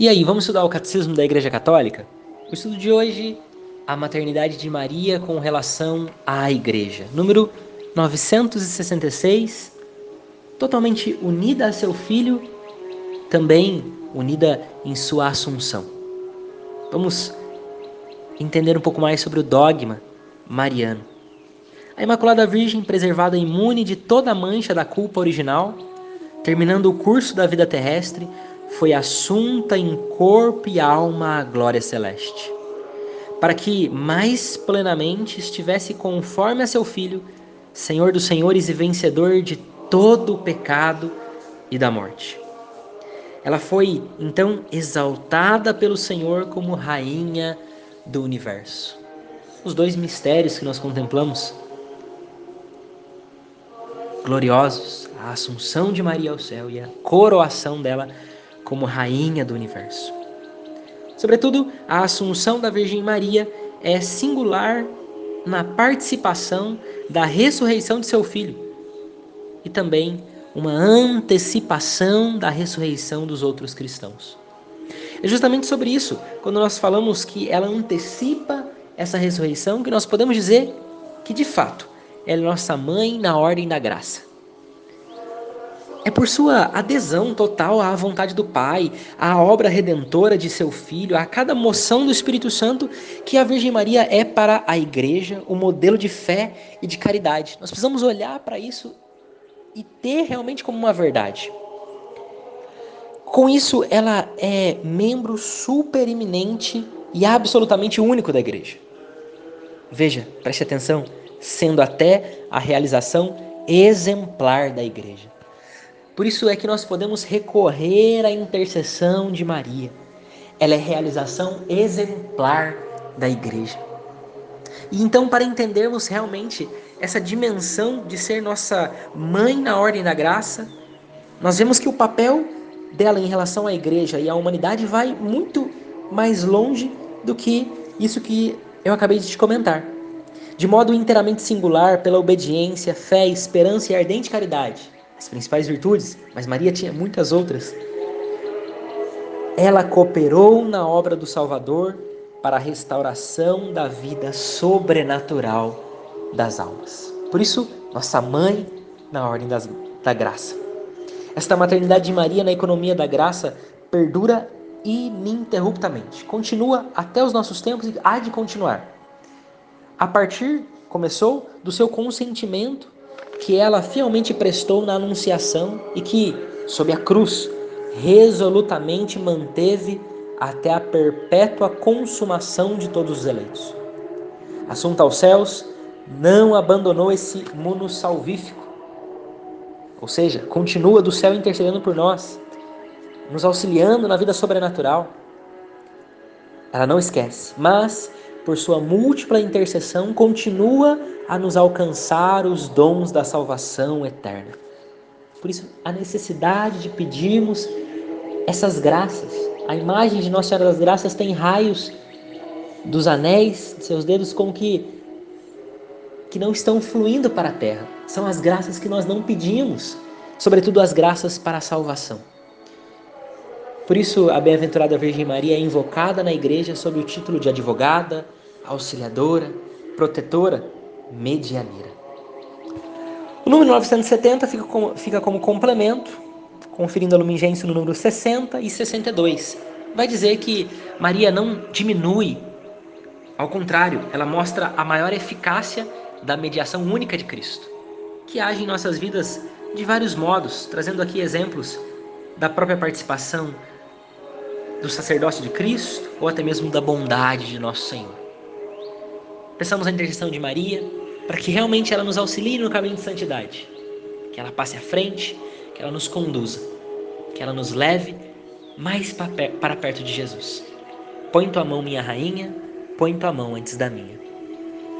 E aí, vamos estudar o Catecismo da Igreja Católica? O estudo de hoje, a maternidade de Maria com relação à Igreja. Número 966, totalmente unida a seu filho, também unida em sua assunção. Vamos entender um pouco mais sobre o dogma mariano. A Imaculada Virgem, preservada imune de toda mancha da culpa original, terminando o curso da vida terrestre, foi assunta em corpo e alma à glória celeste, para que mais plenamente estivesse conforme a seu Filho, Senhor dos senhores e vencedor de todo o pecado e da morte. Ela foi então exaltada pelo Senhor como rainha do universo. Os dois mistérios que nós contemplamos, gloriosos, a assunção de Maria ao céu e a coroação dela como rainha do universo. Sobretudo, a assunção da Virgem Maria é singular na participação da ressurreição de seu filho e também uma antecipação da ressurreição dos outros cristãos. É justamente sobre isso, quando nós falamos que ela antecipa essa ressurreição, que nós podemos dizer que de fato ela é nossa mãe na ordem da graça. É por sua adesão total à vontade do Pai, à obra redentora de seu Filho, a cada moção do Espírito Santo, que a Virgem Maria é para a Igreja o modelo de fé e de caridade. Nós precisamos olhar para isso e ter realmente como uma verdade. Com isso, ela é membro supereminente e absolutamente único da Igreja. Veja, preste atenção, sendo até a realização exemplar da Igreja. Por isso é que nós podemos recorrer à intercessão de Maria. Ela é realização exemplar da igreja. E então, para entendermos realmente essa dimensão de ser nossa mãe na ordem da graça, nós vemos que o papel dela em relação à igreja e à humanidade vai muito mais longe do que isso que eu acabei de te comentar. De modo inteiramente singular, pela obediência, fé, esperança e ardente caridade as principais virtudes, mas Maria tinha muitas outras. Ela cooperou na obra do Salvador para a restauração da vida sobrenatural das almas. Por isso, nossa mãe na ordem das, da graça. Esta maternidade de Maria na economia da graça perdura ininterruptamente. Continua até os nossos tempos e há de continuar. A partir, começou, do seu consentimento que ela fielmente prestou na Anunciação e que, sob a cruz, resolutamente manteve até a perpétua consumação de todos os eleitos. Assunta aos céus, não abandonou esse mundo salvífico, ou seja, continua do céu intercedendo por nós, nos auxiliando na vida sobrenatural. Ela não esquece, mas por sua múltipla intercessão, continua a nos alcançar os dons da salvação eterna. Por isso, a necessidade de pedirmos essas graças. A imagem de Nossa Senhora das Graças tem raios dos anéis de seus dedos como que que não estão fluindo para a terra. São as graças que nós não pedimos, sobretudo as graças para a salvação. Por isso, a bem-aventurada Virgem Maria é invocada na igreja sob o título de advogada, auxiliadora, protetora, medianeira. O número 970 fica como, fica como complemento, conferindo a lumingência no número 60 e 62. Vai dizer que Maria não diminui, ao contrário, ela mostra a maior eficácia da mediação única de Cristo, que age em nossas vidas de vários modos, trazendo aqui exemplos da própria participação do sacerdócio de Cristo ou até mesmo da bondade de nosso Senhor. Peçamos a intercessão de Maria para que realmente ela nos auxilie no caminho de santidade, que ela passe à frente, que ela nos conduza, que ela nos leve mais para perto de Jesus. Põe tua mão, minha rainha, põe tua mão antes da minha.